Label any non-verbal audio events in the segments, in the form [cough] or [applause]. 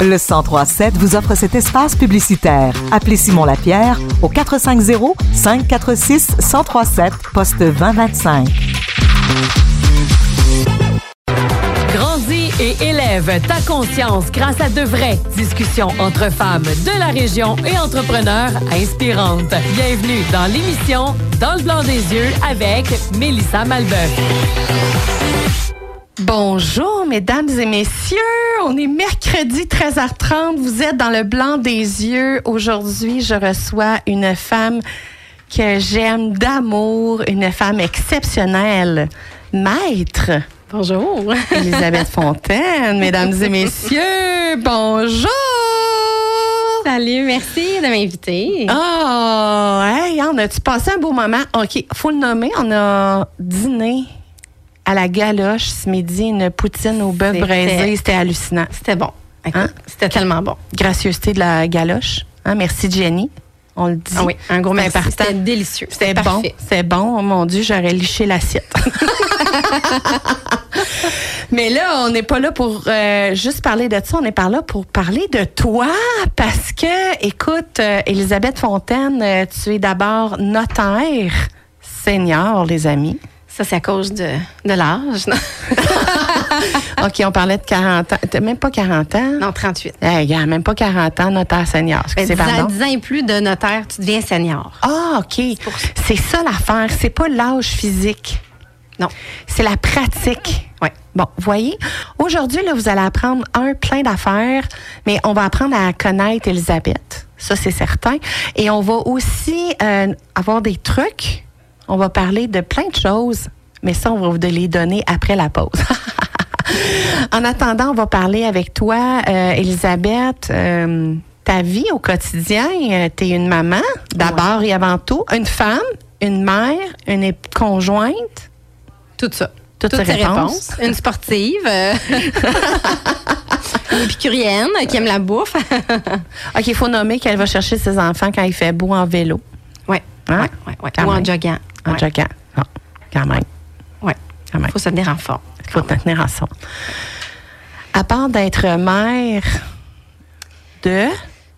Le 1037 vous offre cet espace publicitaire. Appelez Simon Lapierre au 450 546 1037 poste 2025. Grandis et élève ta conscience grâce à de vraies discussions entre femmes de la région et entrepreneurs inspirantes. Bienvenue dans l'émission Dans le blanc des yeux avec Mélissa Malbeuf. Bonjour, mesdames et messieurs. On est mercredi 13h30. Vous êtes dans le blanc des yeux. Aujourd'hui, je reçois une femme que j'aime d'amour, une femme exceptionnelle. Maître. Bonjour. [laughs] Elisabeth Fontaine, mesdames et messieurs. Bonjour. Salut, merci de m'inviter. Oh, hey, on a-tu passé un beau moment? OK, faut le nommer. On a dîné à la galoche ce midi, une poutine au bœuf braisé. C'était hallucinant. C'était bon. Hein? C'était tellement bon. Gracieuseté de la galoche. Hein, merci Jenny. On le dit. Ah oui, un gros merci. C'était délicieux. C'était bon. C'était bon. Oh mon Dieu, j'aurais liché l'assiette. [laughs] Mais là, on n'est pas là pour euh, juste parler de ça. On est par là pour parler de toi. Parce que, écoute, euh, Elisabeth Fontaine, euh, tu es d'abord notaire senior, les amis. Ça, c'est à cause de, de l'âge. Non? [laughs] OK, on parlait de 40 ans. T'as même pas 40 ans? non, 38. Hey, gars, même pas 40 ans, notaire senior. Ben, C'est 10, ans, pardon? 10 ans et plus de notaire, tu deviens senior. Ah, OK. C'est ça l'affaire. C'est pas l'âge physique. Non. C'est la pratique. Ouais. Bon, voyez, aujourd'hui, là, vous allez apprendre un plein d'affaires, mais on va apprendre à connaître Elisabeth. Ça, c'est certain. Et on va aussi euh, avoir des trucs. On va parler de plein de choses, mais ça, on va vous les donner après la pause. [laughs] en attendant, on va parler avec toi, euh, Elisabeth. euh, ta vie au quotidien, tu es une maman, d'abord et avant tout, une femme, une mère, une conjointe? Tout ça. Toutes ces réponses. [laughs] Une sportive. euh, [laughs] une épicurienne qui aime la bouffe. OK, il faut nommer qu'elle va chercher ses enfants quand il fait beau en vélo. Hein? Ouais, ouais, ouais. Ou en joguant. en ouais. jogging. Bon, quand même, Ouais. quand même. Faut se tenir en forme. Il faut te tenir en son. À part d'être mère de...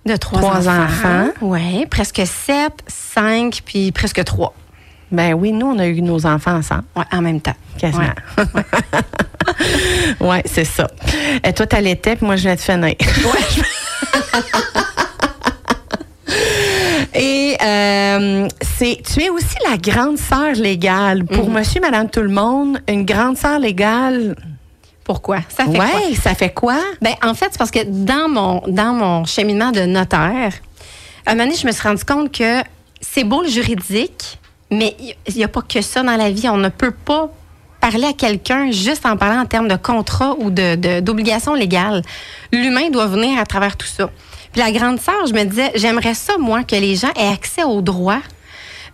De trois, Trois enfants. Oui, presque sept, cinq, puis presque trois. Ben oui, nous, on a eu nos enfants ensemble. Ouais, en même temps. Quasiment. Ouais, c'est ça. Et toi, t'allaitais, puis moi, je venais de finir. [laughs] Et euh, c'est, tu es aussi la grande sœur légale. Pour monsieur, madame, tout le monde, une grande sœur légale, Pourquoi? Ça fait ouais, quoi? ça fait quoi? Ben, en fait, c'est parce que dans mon, dans mon cheminement de notaire, un moment donné, je me suis rendu compte que c'est beau le juridique, mais il n'y a pas que ça dans la vie. On ne peut pas parler à quelqu'un juste en parlant en termes de contrat ou de, de- d'obligation légale. L'humain doit venir à travers tout ça. Puis la grande sœur, je me disais, j'aimerais ça, moi, que les gens aient accès aux droits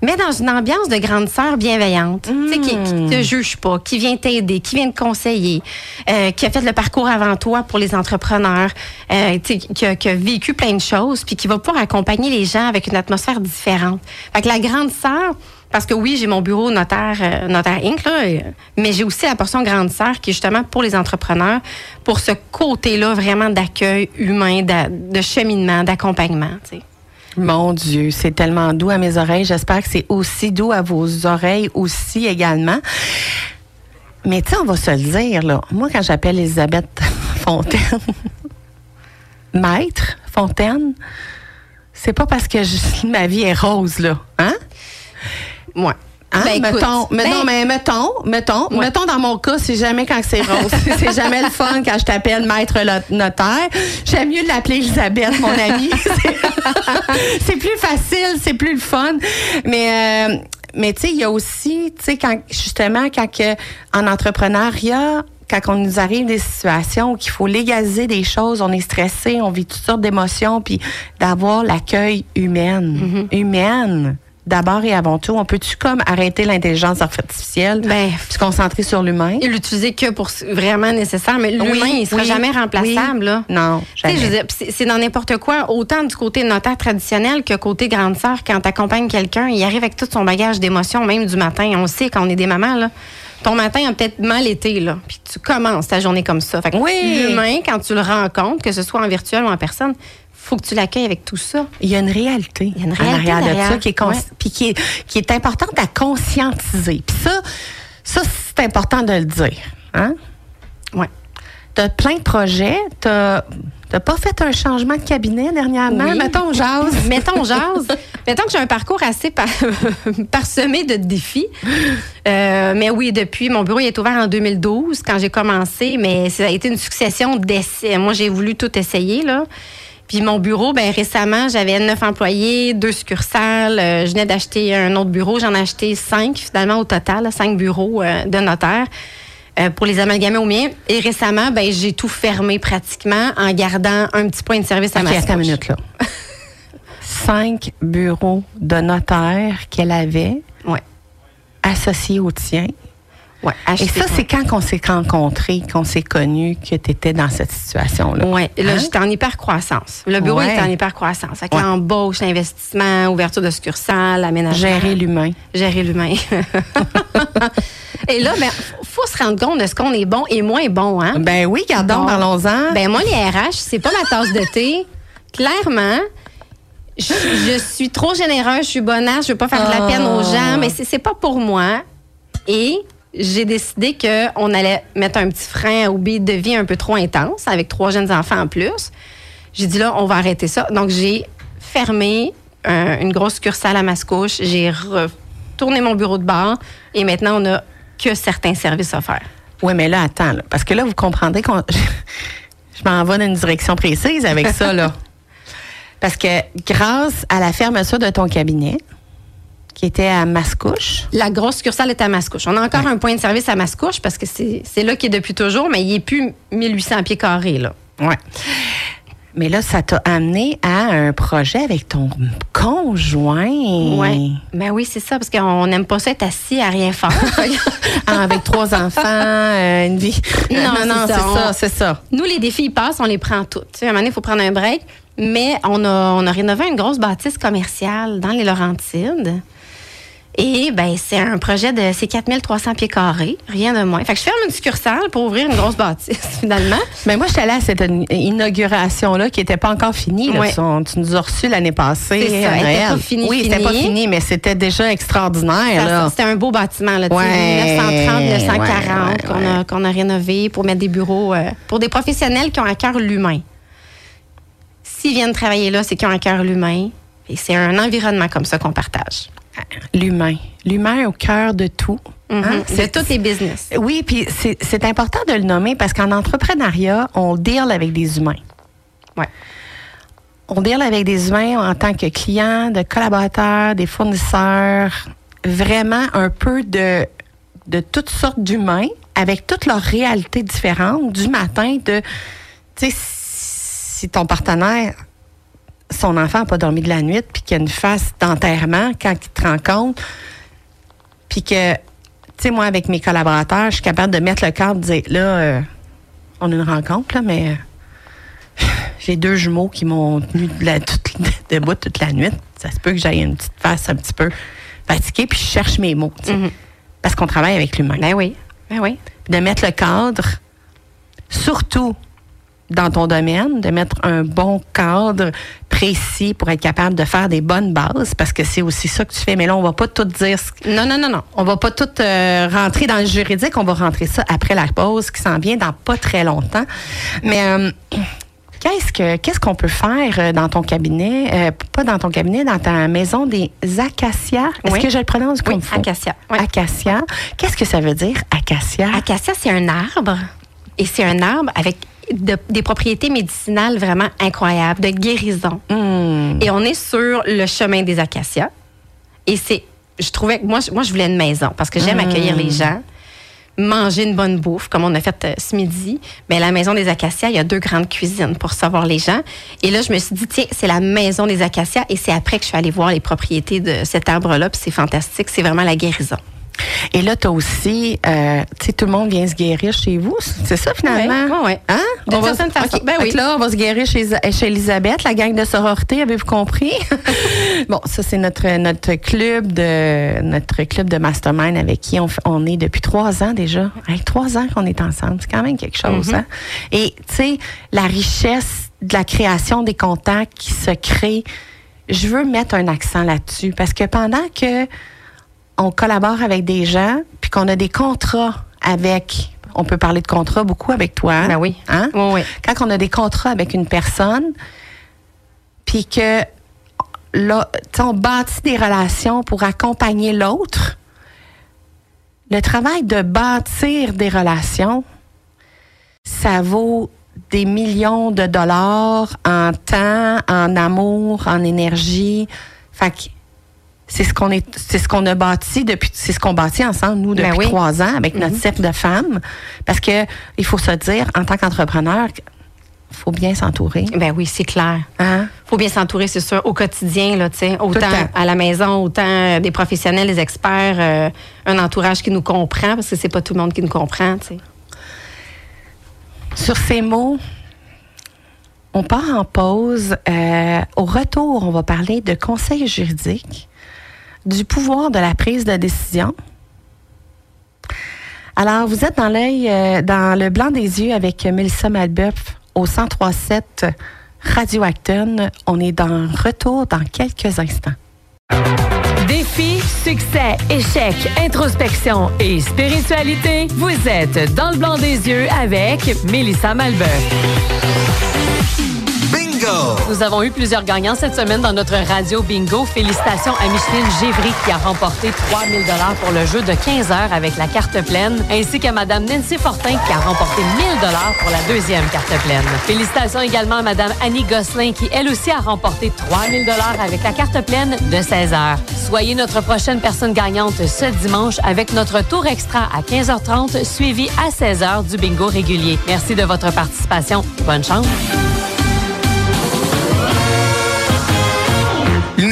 mais dans une ambiance de grande sœur bienveillante, tu sais, qui, qui te juge pas, qui vient t'aider, qui vient te conseiller, euh, qui a fait le parcours avant toi pour les entrepreneurs, euh, tu sais, qui, a, qui a vécu plein de choses, puis qui va pouvoir accompagner les gens avec une atmosphère différente. Fait que la grande sœur, parce que oui, j'ai mon bureau notaire, euh, notaire Inc., là, euh, mais j'ai aussi la portion grande sœur qui est justement pour les entrepreneurs, pour ce côté-là vraiment d'accueil humain, de cheminement, d'accompagnement. tu sais. Mon Dieu, c'est tellement doux à mes oreilles. J'espère que c'est aussi doux à vos oreilles aussi également. Mais tu sais, on va se le dire, là. Moi, quand j'appelle Elisabeth [laughs] Fontaine, maître Fontaine, c'est pas parce que ma vie est rose, là. Hein? Ouais. Hein? Ben, écoute, mettons, mais ben, non, mais mettons, mettons, Ouais. mettons dans mon cas, c'est jamais quand c'est rose. [laughs] c'est jamais le fun quand je t'appelle maître notaire. J'aime mieux l'appeler Elisabeth, mon amie. [laughs] C'est- plus facile, c'est plus le fun. Mais, euh, mais tu sais, il y a aussi, tu sais, quand, justement, quand que, en entrepreneuriat, quand on nous arrive des situations où il faut légaliser des choses, on est stressé, on vit toutes sortes d'émotions, puis d'avoir l'accueil humaine, humaine. D'abord et avant tout, on peut-tu comme arrêter l'intelligence artificielle, Ben, se concentrer sur l'humain? et l'utiliser que pour ce- vraiment nécessaire, mais l'humain, Oui, il sera oui, jamais remplaçable. oui. Là. Non, jamais. c'est dans n'importe quoi, autant du côté notaire traditionnel que côté grande sœur. Quand tu accompagnes quelqu'un, il arrive avec tout son bagage d'émotions, même du matin. On sait quand on est des mamans, là. ton matin a peut-être mal été, là. Puis tu commences ta journée comme ça. Fait que Oui. l'humain, quand tu le rencontres, que ce soit en virtuel ou en personne, faut que tu l'accueilles avec tout ça. Il y a une réalité. Il y a une en réalité arrière de ça qui est, Ouais. qui est, qui est importante à conscientiser. Puis ça, ça c'est important de le dire. Hein? Ouais. Tu as plein de projets. Tu n'as pas fait un changement de cabinet dernièrement? Oui. Mettons, jase. [laughs] Mettons, jase. Mettons que j'ai un parcours assez par- [laughs] parsemé de défis. Euh, mais oui, depuis, mon bureau il est ouvert en 2012 quand j'ai commencé, mais ça a été une succession d'essais. Moi, j'ai voulu tout essayer, là. Puis mon bureau, ben récemment, j'avais neuf employés, deux succursales. Euh, je venais d'acheter un autre bureau. J'en ai acheté cinq, finalement, au total, là, cinq bureaux euh, de notaire. euh, pour les amalgamer au mien. Et récemment, ben, j'ai tout fermé pratiquement en gardant un petit point de service à ma attends une minute, là. [laughs] Cinq bureaux de notaire qu'elle avait Ouais. associés au tien. Ouais, Et ça, c'est quand qu'on s'est rencontrés, qu'on s'est connus, que tu étais dans cette situation-là. Oui, là, Hein? j'étais en hyper-croissance. Le bureau Ouais. était en hyper-croissance. Avec Ouais. l'embauche, l'investissement, ouverture de succursales, aménagement. Gérer l'humain. Gérer l'humain. [laughs] Et là, ben, faut- se rendre compte de ce qu'on est bon et moins bon, hein? Ben oui, gardons, parlons-en. Ben, moi, les RH, c'est pas ma tasse de thé. Clairement, je, je suis trop généreuse, je suis bonasse, je veux pas faire de la peine aux gens, mais c'est c'est pas pour moi. Et j'ai décidé qu'on allait mettre un petit frein au beat de vie un peu trop intense, avec trois jeunes enfants en plus. J'ai dit là, on va arrêter ça. Donc, j'ai fermé euh, une grosse succursale à Mascouche. J'ai retourné mon bureau de bar et maintenant, on n'a que certains services offerts. Oui, mais là, attends, là, parce que là, vous comprendrez qu'on. [laughs] Je m'en vais dans une direction précise avec ça, là. [laughs] Parce que grâce à la fermeture de ton cabinet, qui était à Mascouche, La grosse succursale est à Mascouche. On a encore un point de service à Mascouche parce que c'est là qu'il est depuis toujours, mais il n'est plus 1800 pieds carrés. Là. ouais. Mais là, ça t'a amené à un projet avec ton conjoint. Ouais. Ben oui, c'est ça, parce qu'on n'aime pas ça être assis à rien faire. [laughs] Ah, avec trois enfants, euh, une vie. Non, non, c'est c'est ça, c'est ça. Nous, les défis, ils passent, on les prend. Tu sais, à un moment donné, il faut prendre un break. Mais on a, on a rénové une grosse bâtisse commerciale dans les Laurentides. Et ben c'est un projet de c'est 4300 pieds carrés, rien de moins. Fait que je ferme une succursale pour ouvrir une grosse bâtisse [laughs] finalement. Mais moi, j'étais allée à cette in- inauguration-là qui n'était pas encore finie. là. Ouais. Tu, nous as reçus l'année passée. C'est ça, à elle était Noël. pas finie, Oui, c'était pas fini, mais c'était déjà extraordinaire. Là. C'était un beau bâtiment, là, Ouais, 1930, 1940, ouais, ouais, qu'on a, qu'on a rénové pour mettre des bureaux euh, pour des professionnels qui ont à cœur l'humain. S'ils viennent travailler là, c'est qu'ils ont à cœur l'humain. Et c'est un environnement comme ça qu'on partage. L'humain. L'humain au cœur de tout. Mhm. Hein? De tous les business. Oui, puis c'est c'est important de le nommer parce qu'en entrepreneuriat, on deal avec des humains. Ouais. On deal avec des humains en tant que clients, de collaborateurs, des fournisseurs, vraiment un peu de, de toutes sortes d'humains avec toutes leurs réalités différentes du matin de, tu sais, si ton partenaire, son enfant n'a pas dormi de la nuit, puis qu'il y a une phase d'enterrement quand il te rencontre, puis que, tu sais, moi, avec mes collaborateurs, je suis capable de mettre le cadre, de dire, là, euh, on a une rencontre, là, mais euh, [sighs] j'ai deux jumeaux qui m'ont tenu de la, toute, [laughs] debout toute la nuit. Ça se peut que j'aille une petite face un petit peu fatiguée, puis je cherche mes mots, Mhm. parce qu'on travaille avec l'humain. Ben oui. Ben oui. de mettre le cadre, surtout dans ton domaine, de mettre un bon cadre précis pour être capable de faire des bonnes bases, parce que c'est aussi ça que tu fais. Mais là, on va pas tout dire. Non, non, non, non. On va pas tout euh, rentrer dans le juridique. On va rentrer ça après la pause qui s'en vient dans pas très longtemps. Mais euh, qu'est-ce que qu'est-ce qu'on peut faire euh, dans ton cabinet, euh, pas dans ton cabinet, dans ta maison des acacias? Est-ce Oui. que je le prononce Oui, comme faut? acacia. Oui. Acacia. Qu'est-ce que ça veut dire acacia? Acacia, c'est un arbre. Et c'est un arbre avec de- des propriétés médicinales vraiment incroyables, de guérison. Hmm. Et on est sur le chemin des acacias. Et c'est, je trouvais que moi, je- moi, je voulais une maison parce que j'aime accueillir les gens, manger une bonne bouffe, comme on a fait euh, ce midi. Mais la maison des acacias, il y a deux grandes cuisines pour recevoir les gens. Et là, je me suis dit, tiens, c'est la maison des acacias. Et c'est après que je suis allée voir les propriétés de cet arbre-là. Puis c'est fantastique. C'est vraiment la guérison. Et là, tu as aussi, euh, tu sais, tout le monde vient se guérir chez vous. C'est ça, finalement? Oui, oui. Hein? On va- façon. Ben oui. là, on va se guérir chez, chez Elisabeth, la gang de sororité, avez-vous compris? [laughs] bon, ça, c'est notre, notre club de notre club de mastermind avec qui on, est depuis trois ans déjà. Trois ans qu'on est ensemble. C'est quand même quelque chose, Mm-hmm. hein? Et, tu sais, la richesse de la création des contacts qui se créent, je veux mettre un accent là-dessus parce que pendant que on collabore avec des gens, puis qu'on a des contrats avec, on peut parler de contrats beaucoup avec toi. Ben oui. Hein? Oui, oui. Quand on a des contrats avec une personne, puis que là, on bâtit des relations pour accompagner l'autre, le travail de bâtir des relations, ça vaut des millions de dollars en temps, en amour, en énergie. Fait que c'est ce qu'on est, c'est ce qu'on a bâti depuis, c'est ce qu'on bâtit ensemble nous depuis Ben oui. trois ans avec notre cercle de femmes, parce que il faut se dire en tant qu'entrepreneur, faut bien s'entourer. Ben oui, c'est clair. Hein? faut bien s'entourer, c'est sûr, au quotidien, là, tu sais, le autant à la maison, autant euh, des professionnels, des experts, euh, un entourage qui nous comprend, parce que c'est pas tout le monde qui nous comprend. Sur ces mots, on part en pause. Euh, au retour, on va parler de conseils juridiques, du pouvoir de la prise de décision. Alors, vous êtes dans l'œil, euh, dans le blanc des yeux avec Mélissa Malbeuf au 1037 Radio Acton. On est dans retour dans quelques instants. Défi, succès, échec, introspection et spiritualité, vous êtes dans le blanc des yeux avec Mélissa Malbeuf. Bingo! Nous avons eu plusieurs gagnants cette semaine dans notre radio bingo. Félicitations à Micheline Gévry qui a remporté 3000 dollars pour le jeu de 15 heures avec la carte pleine, ainsi qu'à Madame Nancy Fortin qui a remporté 1000 dollars pour la deuxième carte pleine. Félicitations également à Madame Annie Gosselin qui elle aussi a remporté 3000 dollars avec la carte pleine de 16 heures. Soyez notre prochaine personne gagnante ce dimanche avec notre tour extra à 15h30 suivi à 16h du bingo régulier. Merci de votre participation. Bonne chance.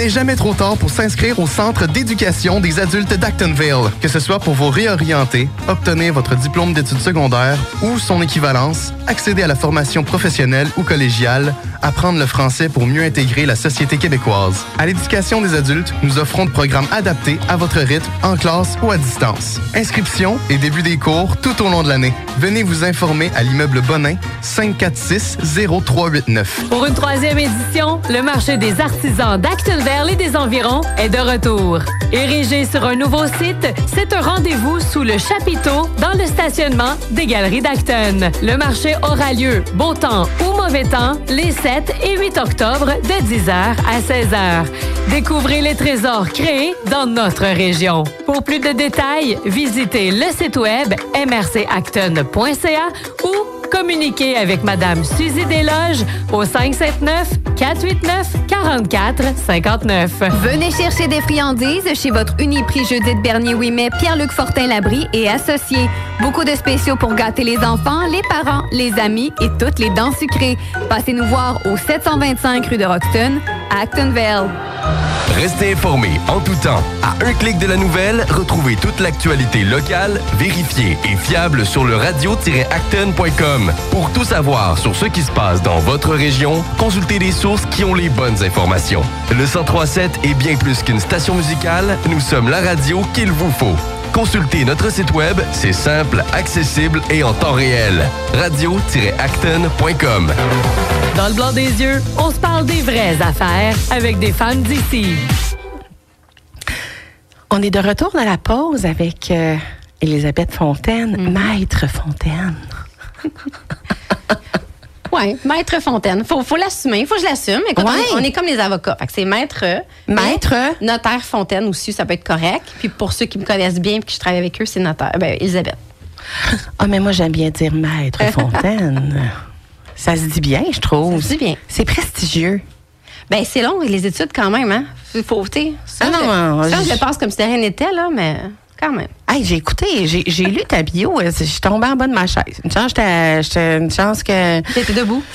N'est jamais trop tard pour s'inscrire au Centre d'éducation des adultes d'Actonville. Que ce soit pour vous réorienter, obtenir votre diplôme d'études secondaires ou son équivalence, accéder à la formation professionnelle ou collégiale, apprendre le français pour mieux intégrer la société québécoise. À l'éducation des adultes, nous offrons des programmes adaptés à votre rythme, en classe ou à distance. Inscription et début des cours tout au long de l'année. Venez vous informer à l'immeuble Bonin, 546-0389. Pour une troisième édition, le marché des artisans d'Actonville et des environs est de retour. Érigé sur un nouveau site, c'est un rendez-vous sous le chapiteau dans le stationnement des Galeries d'Acton. Le marché aura lieu, beau temps ou mauvais temps, les 7 et 8 octobre de 10h à 16h. Découvrez les trésors créés dans notre région. Pour plus de détails, visitez le site web mrcacton.ca ou Communiquez avec Madame Suzy Desloges au 579-489-4459. Venez chercher des friandises chez votre Uniprix Judith Bernier Ouimet, Pierre-Luc Fortin-Labrie et associés. Beaucoup de spéciaux pour gâter les enfants, les parents, les amis et toutes les dents sucrées. Passez nous voir au 725 rue de Roxton Actonville. Restez informés en tout temps. À un clic de la nouvelle, retrouvez toute l'actualité locale, vérifiée et fiable sur le radio-acton.com. Pour tout savoir sur ce qui se passe dans votre région, consultez les sources qui ont les bonnes informations. Le 1037 est bien plus qu'une station musicale, nous sommes la radio qu'il vous faut. Consultez notre site web, c'est simple, accessible et en temps réel. radio-acton.com. Dans le blanc des yeux, on se parle des vraies affaires avec des femmes d'ici. On est de retour dans la pause avec euh, Elisabeth Fontaine, Maître Fontaine. [laughs] Oui, maître Fontaine. Faut, faut l'assumer. Faut que je l'assume. Écoute, Ouais. on, est, on est comme les avocats. Fait que c'est maître. Maître. Notaire Fontaine aussi, ça peut être correct. Puis pour ceux qui me connaissent bien et que je travaille avec eux, c'est notaire. Ben, Elisabeth. [laughs] Ah, mais moi, j'aime bien dire Maître Fontaine. [laughs] Ça se dit bien, je trouve. Ça se dit bien. C'est prestigieux. Ben, c'est long, les études quand même, hein. Faut, sais, ça, Ah non, je, non, ça, je- passe comme si de rien n'était, là, mais quand même. Hey, j'ai écouté, j'ai lu ta bio. euh, Je suis tombée en bas de ma chaise. Une chance, une chance que. T'étais debout. [laughs]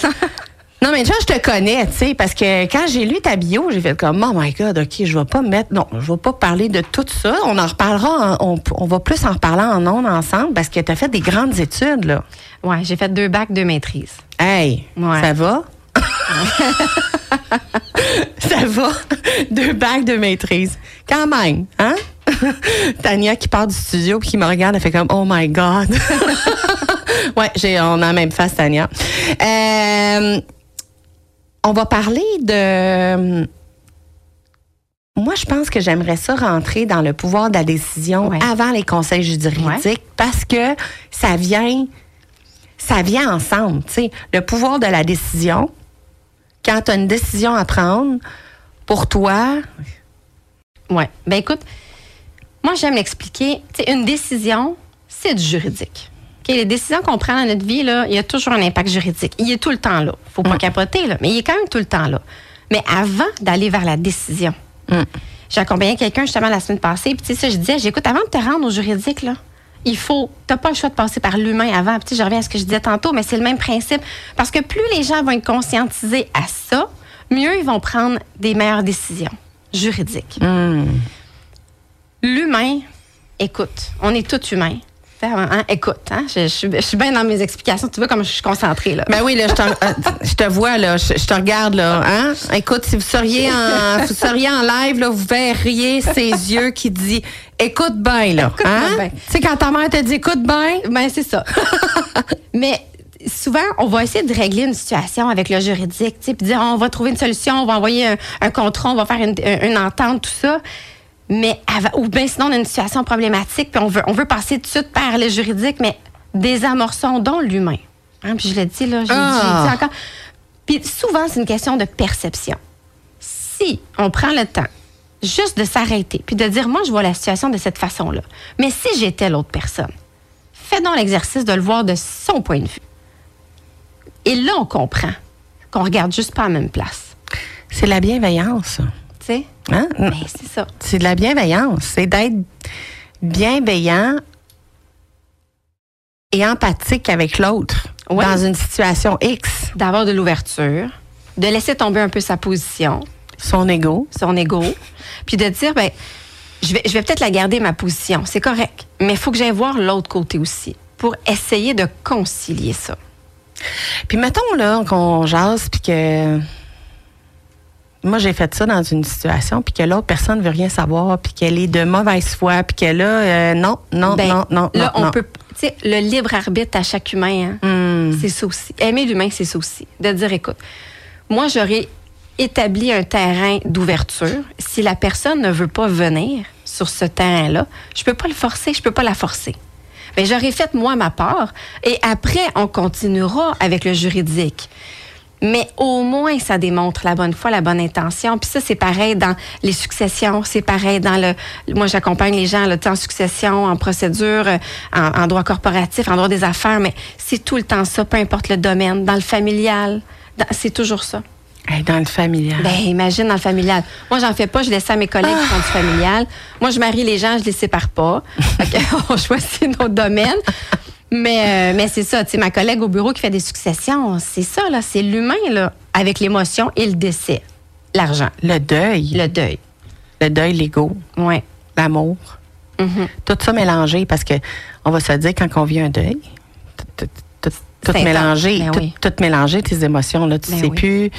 Non, mais déjà, je te connais, tu sais, parce que quand j'ai lu ta bio, j'ai fait comme, oh my God, OK, je vais pas mettre, non, je vais pas parler de tout ça. On en reparlera, en- on, on va plus en reparler en ondes ensemble parce que tu as fait des grandes études, là. Ouais, j'ai fait deux bacs, deux maîtrises. Hey, Ouais. ça va? [laughs] ça va? Deux bacs de maîtrise. Quand même, hein? [laughs] Tania qui part du studio puis qui me regarde, elle fait comme, oh my God. [laughs] ouais, j'ai, on a la même face, Tania. Euh, on va parler de. Moi, je pense que j'aimerais ça rentrer dans le pouvoir de la décision Ouais. avant les conseils juridiques parce que ça vient, ça vient ensemble. Le pouvoir de la décision, quand tu as une décision à prendre, pour toi, Ouais. Ben écoute, moi j'aime l'expliquer. Une décision, c'est du juridique. Les décisions qu'on prend dans notre vie, là, il y a toujours un impact juridique. Il est tout le temps là. faut pas capoter, là, mais il est quand même tout le temps là. Mais avant d'aller vers la décision, j'ai accompagné quelqu'un justement la semaine passée, puis tu sais, ça, je disais, j'écoute, avant de te rendre au juridique, là, il faut, t'as pas le choix de passer par l'humain avant. Puis, je reviens à ce que je disais tantôt, mais c'est le même principe. Parce que plus les gens vont être conscientisés à ça, mieux ils vont prendre des meilleures décisions juridiques. L'humain, écoute, on est tous humains. Hein, Écoute, hein, je, je suis- je suis bien dans mes explications. Tu vois comme je suis concentrée. Là. Ben oui, là, je te, euh, je te vois, là, je, te regarde, là. Hein? Écoute, si vous seriez en, vous seriez en live, là, vous verriez ses yeux qui dit Écoute bien, là. Hein? bien. Tu sais, quand ta mère te dit Écoute bien, Ben, c'est ça. [laughs] Mais souvent, on va essayer de régler une situation avec le juridique, puis dire on va trouver une solution, on va envoyer un, un contrat, on va faire une, une entente, tout ça. Mais avant- ou bien sinon, on a une situation problématique, puis on veut, on veut passer tout de suite par le juridique, mais désamorçons donc l'humain. Hein, puis je l'ai dit, là, je dit encore. Puis souvent, c'est une question de perception. Si on prend le temps juste de s'arrêter, puis de dire, moi, je vois la situation de cette façon-là. Mais si j'étais l'autre personne, fais donc l'exercice de le voir de son point de vue. Et là, on comprend qu'on regarde juste pas à la même place. c'est la bienveillance. Tu sais? Hein? Mais c'est ça. C'est de la bienveillance. C'est d'être bienveillant et empathique avec l'autre Ouais. dans une situation X. D'avoir de l'ouverture, de laisser tomber un peu sa position, Son ego. son ego, puis de dire, ben, je vais, je vais peut-être la garder ma position, c'est correct, mais il faut que j'aille voir l'autre côté aussi pour essayer de concilier ça. Puis mettons là qu'on jase puis que moi j'ai fait ça dans une situation puis que l'autre personne veut rien savoir puis qu'elle est de mauvaise foi puis que là euh, non non Ben, non non là, non, on peut, tu sais, le libre arbitre à chaque humain, hein, Hmm. c'est ça aussi. Aimer l'humain, c'est ça aussi. De dire, écoute, moi, j'aurais établi un terrain d'ouverture. Si la personne ne veut pas venir sur ce terrain-là, je peux pas le forcer, je peux pas la forcer. Mais j'aurais fait moi ma part et après, on continuera avec le juridique. Mais au moins, ça démontre la bonne foi, la bonne intention. Puis ça, c'est pareil dans les successions, c'est pareil dans le... Moi, j'accompagne les gens là, en succession, en procédure, euh, en, en droit corporatif, en droit des affaires, mais c'est tout le temps ça, peu importe le domaine. Dans le familial, c'est toujours ça. Hey, dans le familial. Ben, imagine dans le familial. Moi, j'en fais pas, je laisse ça à mes collègues qui font du familial. Moi, je marie les gens, je les sépare pas. [laughs] On choisit notre domaine. Mais, euh, mais c'est ça, tu sais, ma collègue au bureau qui fait des successions, c'est ça, là, c'est l'humain, là, avec l'émotion et le décès. L'argent, le deuil, le, le deuil. deuil, l'ego, Ouais. l'amour, Mhm. tout ça mélangé parce que on va se dire quand on vit un deuil, tout, tout, tout- tout C'est mélangé, ben tout, oui. tout mélangé tes émotions là, tu Ben sais oui. plus. Tu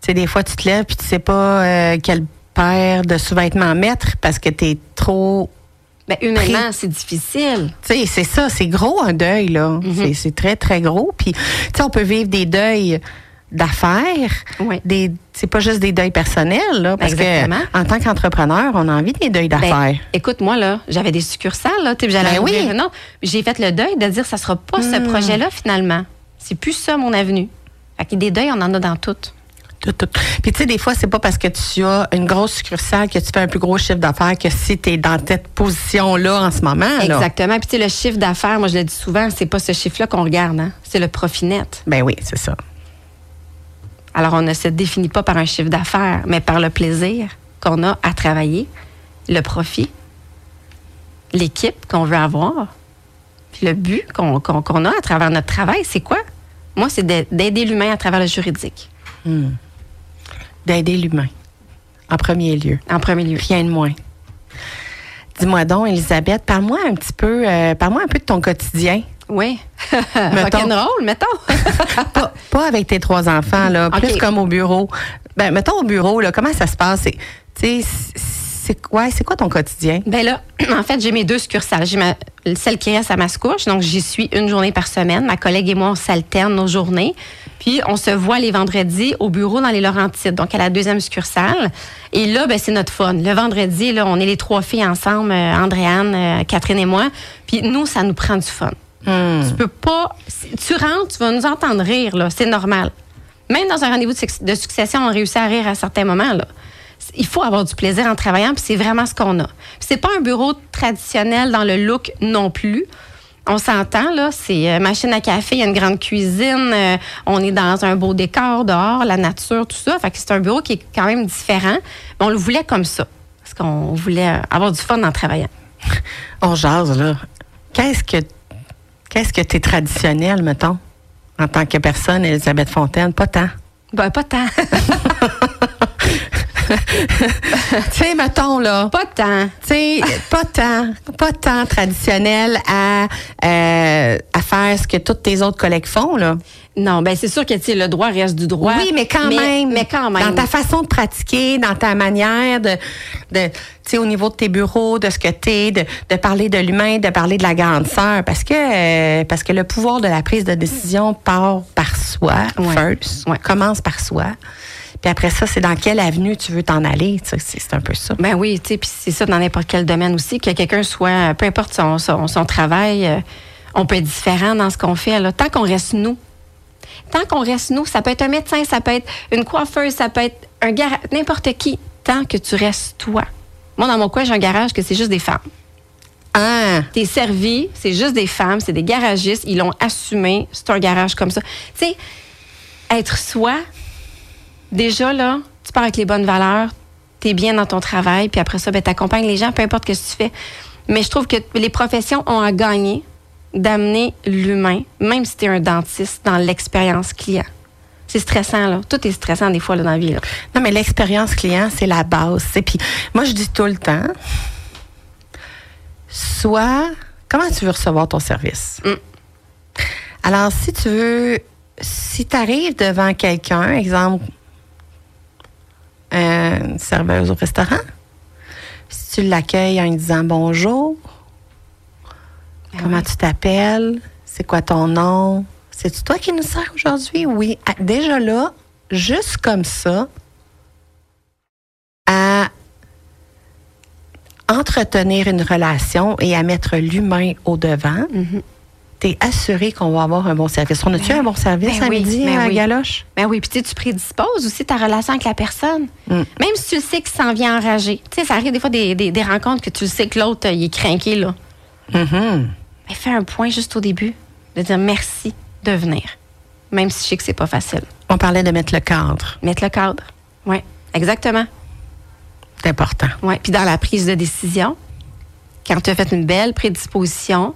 sais des fois tu te lèves puis tu sais pas euh, quelle paire de sous-vêtements mettre parce que tu es trop Ben, humainement, c'est difficile. tu sais, c'est ça, c'est gros un deuil, là. Mhm. C'est- C'est très, très gros. Puis, tu sais, on peut vivre des deuils d'affaires. Oui. Des, c'est pas juste des deuils personnels, là. Parce Exactement. que, en tant qu'entrepreneur, on a envie des deuils Ben, d'affaires. écoute, moi, là, j'avais des succursales, là, tu j'allais Ben oui. autre. J'ai fait le deuil de dire ça sera pas ce projet-là, finalement. C'est plus ça, mon avenue. Fait que des deuils, on en a dans toutes. Tout, tout. Puis, tu sais, des fois, c'est pas parce que tu as une grosse succursale que tu fais un plus gros chiffre d'affaires que si tu es dans cette position-là en ce moment, là. Exactement. Puis, tu sais, le chiffre d'affaires, moi, je le dis souvent, c'est pas ce chiffre-là qu'on regarde, hein. C'est le profit net. Ben oui, c'est ça. Alors, on ne se définit pas par un chiffre d'affaires, mais par le plaisir qu'on a à travailler, le profit, l'équipe qu'on veut avoir, puis le but qu'on a à travers notre travail, c'est quoi? Moi, c'est d'a- d'aider l'humain à travers le juridique, D'aider l'humain, en premier lieu. en premier lieu. Rien de moins. Dis-moi donc, Elisabeth, parle-moi un petit peu, euh, parle-moi un peu de ton quotidien. Oui. [laughs] Mettons. Rock'n'roll, mettons. [laughs] pas, pas avec tes trois enfants, là, plus comme au bureau. Ben, mettons au bureau, là, comment ça se passe? C'est, tu sais, c'est, ouais, quoi ton quotidien? Ben là, [clears throat] en fait, j'ai mes deux succursales. J'ai ma, celle qui reste à Mascouche, donc j'y suis une journée par semaine. Ma collègue et moi, on s'alterne nos journées. Puis, on se voit les vendredis au bureau dans les Laurentides, donc à la deuxième succursale. Et là, ben, c'est notre fun. Le vendredi, là, on est les trois filles ensemble, euh, Andréane, euh, Catherine et moi. Puis, nous, ça nous prend du fun. Tu peux pas. si Tu rentres, tu vas nous entendre rire, là. C'est normal. Même dans un rendez-vous de, de succession, on réussit à rire à certains moments, là. Il faut avoir du plaisir en travaillant, puis c'est vraiment ce qu'on a. C'est pas un bureau traditionnel dans le look non plus. On s'entend, là, c'est euh, machine à café, il y a une grande cuisine, euh, on est dans un beau décor dehors, la nature, tout ça. Fait que c'est un bureau qui est quand même différent. Mais on le voulait comme ça. Parce qu'on voulait euh, avoir du fun en travaillant. [laughs] On jase, là. Qu'est-ce que, qu'est-ce que t'es traditionnel, mettons, en tant que personne, Elisabeth Fontaine? Pas tant. Ben, pas tant. [laughs] [laughs] [laughs] tu sais, mettons, là. pas tant. Tu sais, pas tant, pas tant traditionnel à, euh, à faire ce que toutes tes autres collègues font, là. Non, ben c'est sûr que tu le droit reste du droit. Oui, mais quand même. Mais quand même. Dans ta façon de pratiquer, dans ta manière de, de tu sais, au niveau de tes bureaux, de ce que t'es, de, de parler de l'humain, de parler de la grande sœur, parce que, euh, parce que le pouvoir de la prise de décision part par soi, Ouais. first, Ouais. commence par soi. Puis après ça, c'est dans quelle avenue tu veux t'en aller, c'est c'est un peu ça. Ben oui, tu sais, puis c'est ça dans n'importe quel domaine aussi, que quelqu'un soit, peu importe son, son, son travail, euh, on peut être différent dans ce qu'on fait. Là. Tant qu'on reste nous. Tant qu'on reste nous, ça peut être un médecin, ça peut être une coiffeuse, ça peut être un garage, n'importe qui. Tant que tu restes toi. Moi, dans mon coin, j'ai un garage que c'est juste des femmes. Ah, T'es servi, c'est juste des femmes, c'est des garagistes, ils l'ont assumé, c'est un garage comme ça. Tu sais, être soi, déjà là, tu pars avec les bonnes valeurs, t'es bien dans ton travail, puis après ça, ben, t'accompagnes les gens, peu importe ce que tu fais. Mais je trouve que les professions ont à gagner d'amener l'humain, même si t'es un dentiste, dans l'expérience client. C'est stressant, là. Tout est stressant des fois là, dans la vie. Là. Non, mais l'expérience client, c'est la base. tu sais. Puis moi, je dis tout le temps, soit, comment tu veux recevoir ton service? Mm. Alors, si tu veux, si tu arrives devant quelqu'un, exemple, une serveuse au restaurant, si tu l'accueilles en lui disant bonjour, comment tu t'appelles, c'est quoi ton nom, c'est-tu toi qui nous sers aujourd'hui? Oui. Ah, Déjà là, juste comme ça, à entretenir une relation et à mettre l'humain au devant, tu es assuré qu'on va avoir un bon service. On a-tu Ben un bon service ben à oui, midi ben à oui. Galoche? Ben oui, puis tu prédisposes aussi ta relation avec la personne. Mm. Même si tu le sais qu'il s'en vient enragé. Tu sais, ça arrive des fois des, des- des rencontres que tu le sais que l'autre, euh, il est craqué, là. Mais fais un point juste au début, de dire merci de venir. Même si je sais que c'est pas facile. On parlait de mettre le cadre. Mettre le cadre. Oui, exactement. C'est important. Ouais. Puis dans la prise de décision, quand tu as fait une belle prédisposition,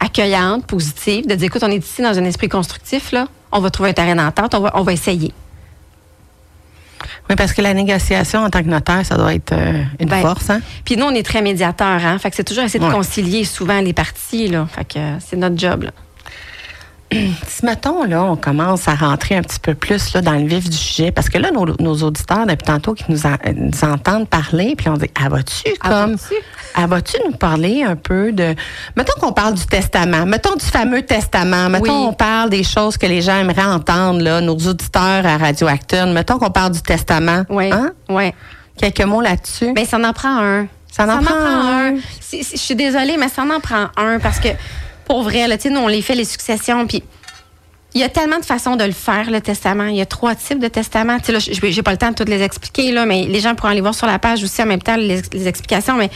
accueillante, positive, de dire écoute, on est ici dans un esprit constructif, là, on va trouver un terrain d'entente, on va, on va essayer. Oui, parce que la négociation en tant que notaire, ça doit être euh, une Ben, force, hein? Puis nous, on est très médiateurs, hein? Fait que c'est toujours essayer de Ouais. concilier souvent les parties, là. Fait que euh, c'est notre job, là. [clears throat] Si, mettons, là, on commence à rentrer un petit peu plus là, dans le vif du sujet, parce que là, nos, nos auditeurs, depuis tantôt, qui nous, en- nous entendent parler, puis on dit, ah, vas-tu Ah, comme... Ah, vas-tu nous parler un peu de... Mettons qu'on parle du testament, mettons du fameux testament, mettons Oui. on parle des choses que les gens aimeraient entendre, là, nos auditeurs à Radio Acton, mettons qu'on parle du testament. Oui. Hein? Ouais. Quelques mots là-dessus? Ben, ça en prend un. Ça en prend un. Si- si- je suis désolée, mais ça en prend un parce que, pour vrai, là, nous, on les fait, les successions, puis il y a tellement de façons de le faire, le testament. Il y a trois types de testament. Tu sais, là, je- j'ai pas le temps de toutes les expliquer, là, mais les gens pourront aller voir sur la page aussi en même temps les, les explications, mais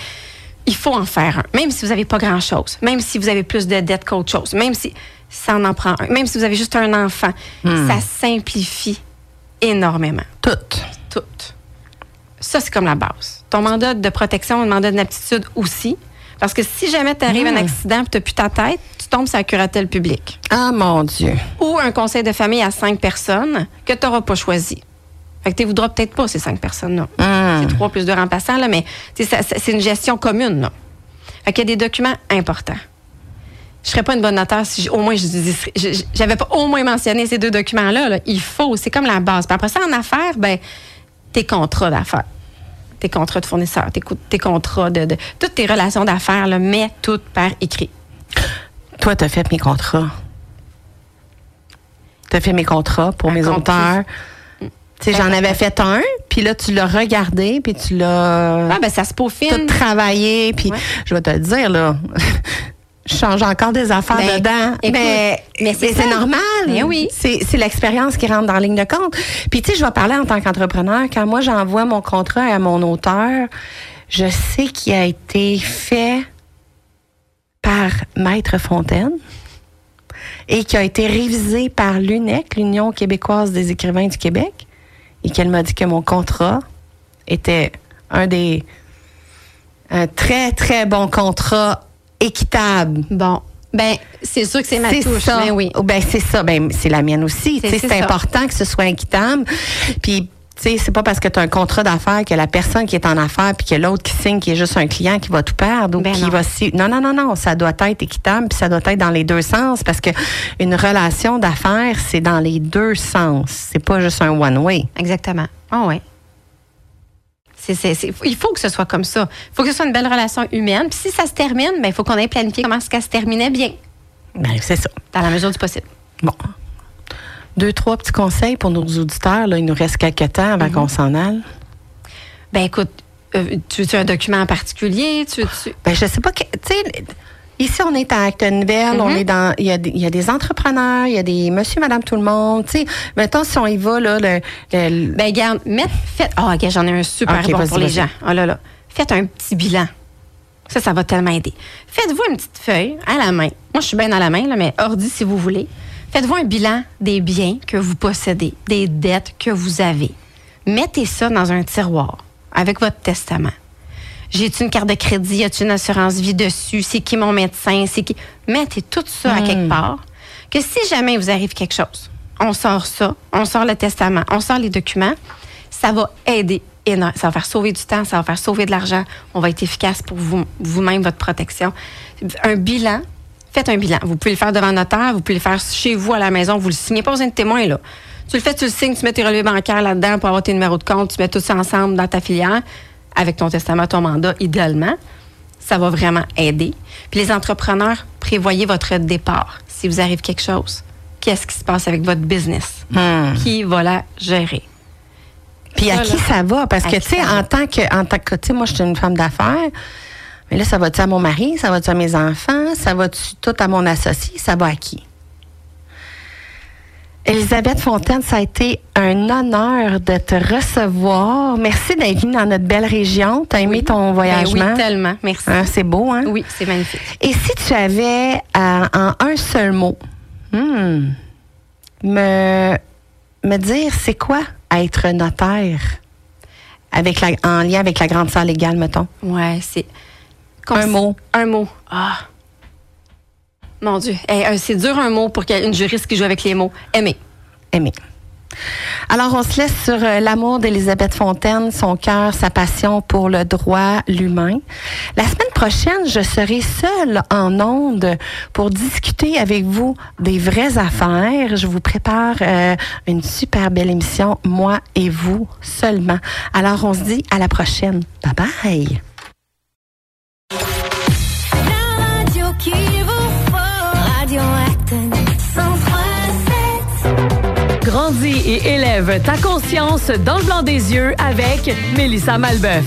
il faut en faire un. Même si vous avez pas grand-chose, même si vous avez plus de dettes qu'autre chose, même si ça en, en prend un, même si vous avez juste un enfant, ça simplifie énormément Tout. tout. Ça, c'est comme la base. Ton mandat de protection, un mandat d'inaptitude aussi. Parce que si jamais tu arrives un accident et tu n'as plus ta tête, tu tombes sur la curatelle publique. Ah, mon Dieu. Ou un conseil de famille à cinq personnes que tu n'auras pas choisi. Fait que tu ne voudras peut-être pas ces cinq personnes-là. Hmm. C'est trois plus deux remplaçants, là, mais c'est une gestion commune. Là. Fait qu'il y a des documents importants. Je serais pas une bonne notaire si au moins je- j'avais pas au moins mentionné ces deux documents-là. là. Il faut, c'est comme la base. Puis après ça, en affaires, ben, tes contrats d'affaires, tes contrats de fournisseurs, tes, tes contrats de, de- toutes tes relations d'affaires, là, mets tout par écrit. Toi, tu as fait mes contrats. Tu as fait mes contrats pour mes auteurs. Tu sais, j'en avais fait un, puis là, tu l'as regardé, puis tu l'as Ah, ben, ça se peaufine. tout travaillé, puis Ouais. je vais te le dire, là, [laughs] change encore des affaires Ben, dedans. écoute, mais mais c'est normal. Ben oui. C'est c'est l'expérience qui rentre dans la ligne de compte. Puis, tu sais, je vais parler en tant qu'entrepreneur. Quand moi, j'envoie mon contrat à mon auteur, je sais qu'il a été fait par Maître Fontaine et qui a été révisé par l'UNEC, l'Union québécoise des écrivains du Québec, et qu'elle m'a dit que mon contrat était un des un très très bon contrat équitable. Bon. Ben, c'est sûr que c'est ma touche. ça. Ben oui. Ben, c'est ça. Ben, c'est la mienne aussi. C'est- important que ce soit équitable. Puis, tu sais, c'est pas parce que tu as un contrat d'affaires que la personne qui est en affaires puis que l'autre qui signe qui est juste un client qui va tout perdre ou Ben qui non. va si non non non non ça doit être équitable puis ça doit être dans les deux sens parce que une relation d'affaires c'est dans les deux sens c'est pas juste un one way Exactement. Ah ouais. Il faut que ce soit comme ça. Il faut que ce soit une belle relation humaine. Puis si ça se termine, ben, il faut qu'on ait planifié comment est-ce qu'elle se terminait bien, ben c'est ça dans la mesure du possible. bon deux trois petits conseils pour nos auditeurs là il nous reste quelques temps avant qu'on s'en aille Ben écoute, euh, tu veux un document en particulier? Tu, tu- Ben, je sais pas tu sais, ici, on est à Actonville, on est dans, il y, a des- il y a des entrepreneurs, il y a des monsieur, madame, tout le monde, tu sais. Mettons, si on y va, là, le, le- Ben garde, mettez, faites. Ah, ok, j'en ai un super bon pour les gens. Oh là là. Faites un petit bilan. Ça, ça va tellement aider. Faites-vous une petite feuille à la main. Moi, je suis bien à la main, là, mais ordi si vous voulez. Faites-vous un bilan des biens que vous possédez, des dettes que vous avez. Mettez ça dans un tiroir avec votre testament. J'ai-tu une carte de crédit? Y a-tu une assurance vie dessus? C'est qui mon médecin? C'est qui? Mettez tout ça à quelque part. Que si jamais il vous arrive quelque chose, on sort ça, on sort le testament, on sort les documents, ça va aider énormément. Ça va faire sauver du temps, ça va faire sauver de l'argent. On va être efficace pour vous, vous-même, votre protection. Un bilan, faites un bilan. Vous pouvez le faire devant notaire, vous pouvez le faire chez vous à la maison, vous le signez, pas besoin de témoin, là. Tu le fais, tu le signes, tu mets tes relevés bancaires là-dedans pour avoir tes numéros de compte, tu mets tout ça ensemble dans ta filière avec ton testament, ton mandat, idéalement. Ça va vraiment aider. Puis les entrepreneurs, prévoyez votre départ. Si vous arrive quelque chose, qu'est-ce qui se passe avec votre business? Hmm. Qui va la gérer? Puis à qui ça va? Parce À que, tu sais, en tant que, en tant que, tu sais, moi, je suis une femme d'affaires. Mais là, ça va-tu à mon mari? Ça va-tu à mes enfants? Ça va-tu tout à mon associé? Ça va à qui? Elisabeth Fontaine, ça a été un honneur de te recevoir. Merci d'être venue dans notre belle région. Tu as aimé ton Ben voyagement? oui, tellement. Merci. Hein, c'est beau, hein? Oui, c'est magnifique. Et si tu avais euh, en un seul mot, hmm, me, me dire c'est quoi être notaire avec la, en lien avec la grande salle légale, mettons? Ouais, c'est. Un mot. Un mot. Ah. Mon Dieu. Eh, c'est dur un mot pour une juriste qui joue avec les mots. Aimer. Aimer. Alors, on se laisse sur euh, l'amour d'Elisabeth Fontaine, son cœur, sa passion pour le droit, l'humain. La semaine prochaine, je serai seule en onde pour discuter avec vous des vraies affaires. Je vous prépare euh, une super belle émission, moi et vous seulement. Alors, on se dit à la prochaine. Bye bye. Grandis et élève ta conscience dans le blanc des yeux avec Mélissa Malbeuf.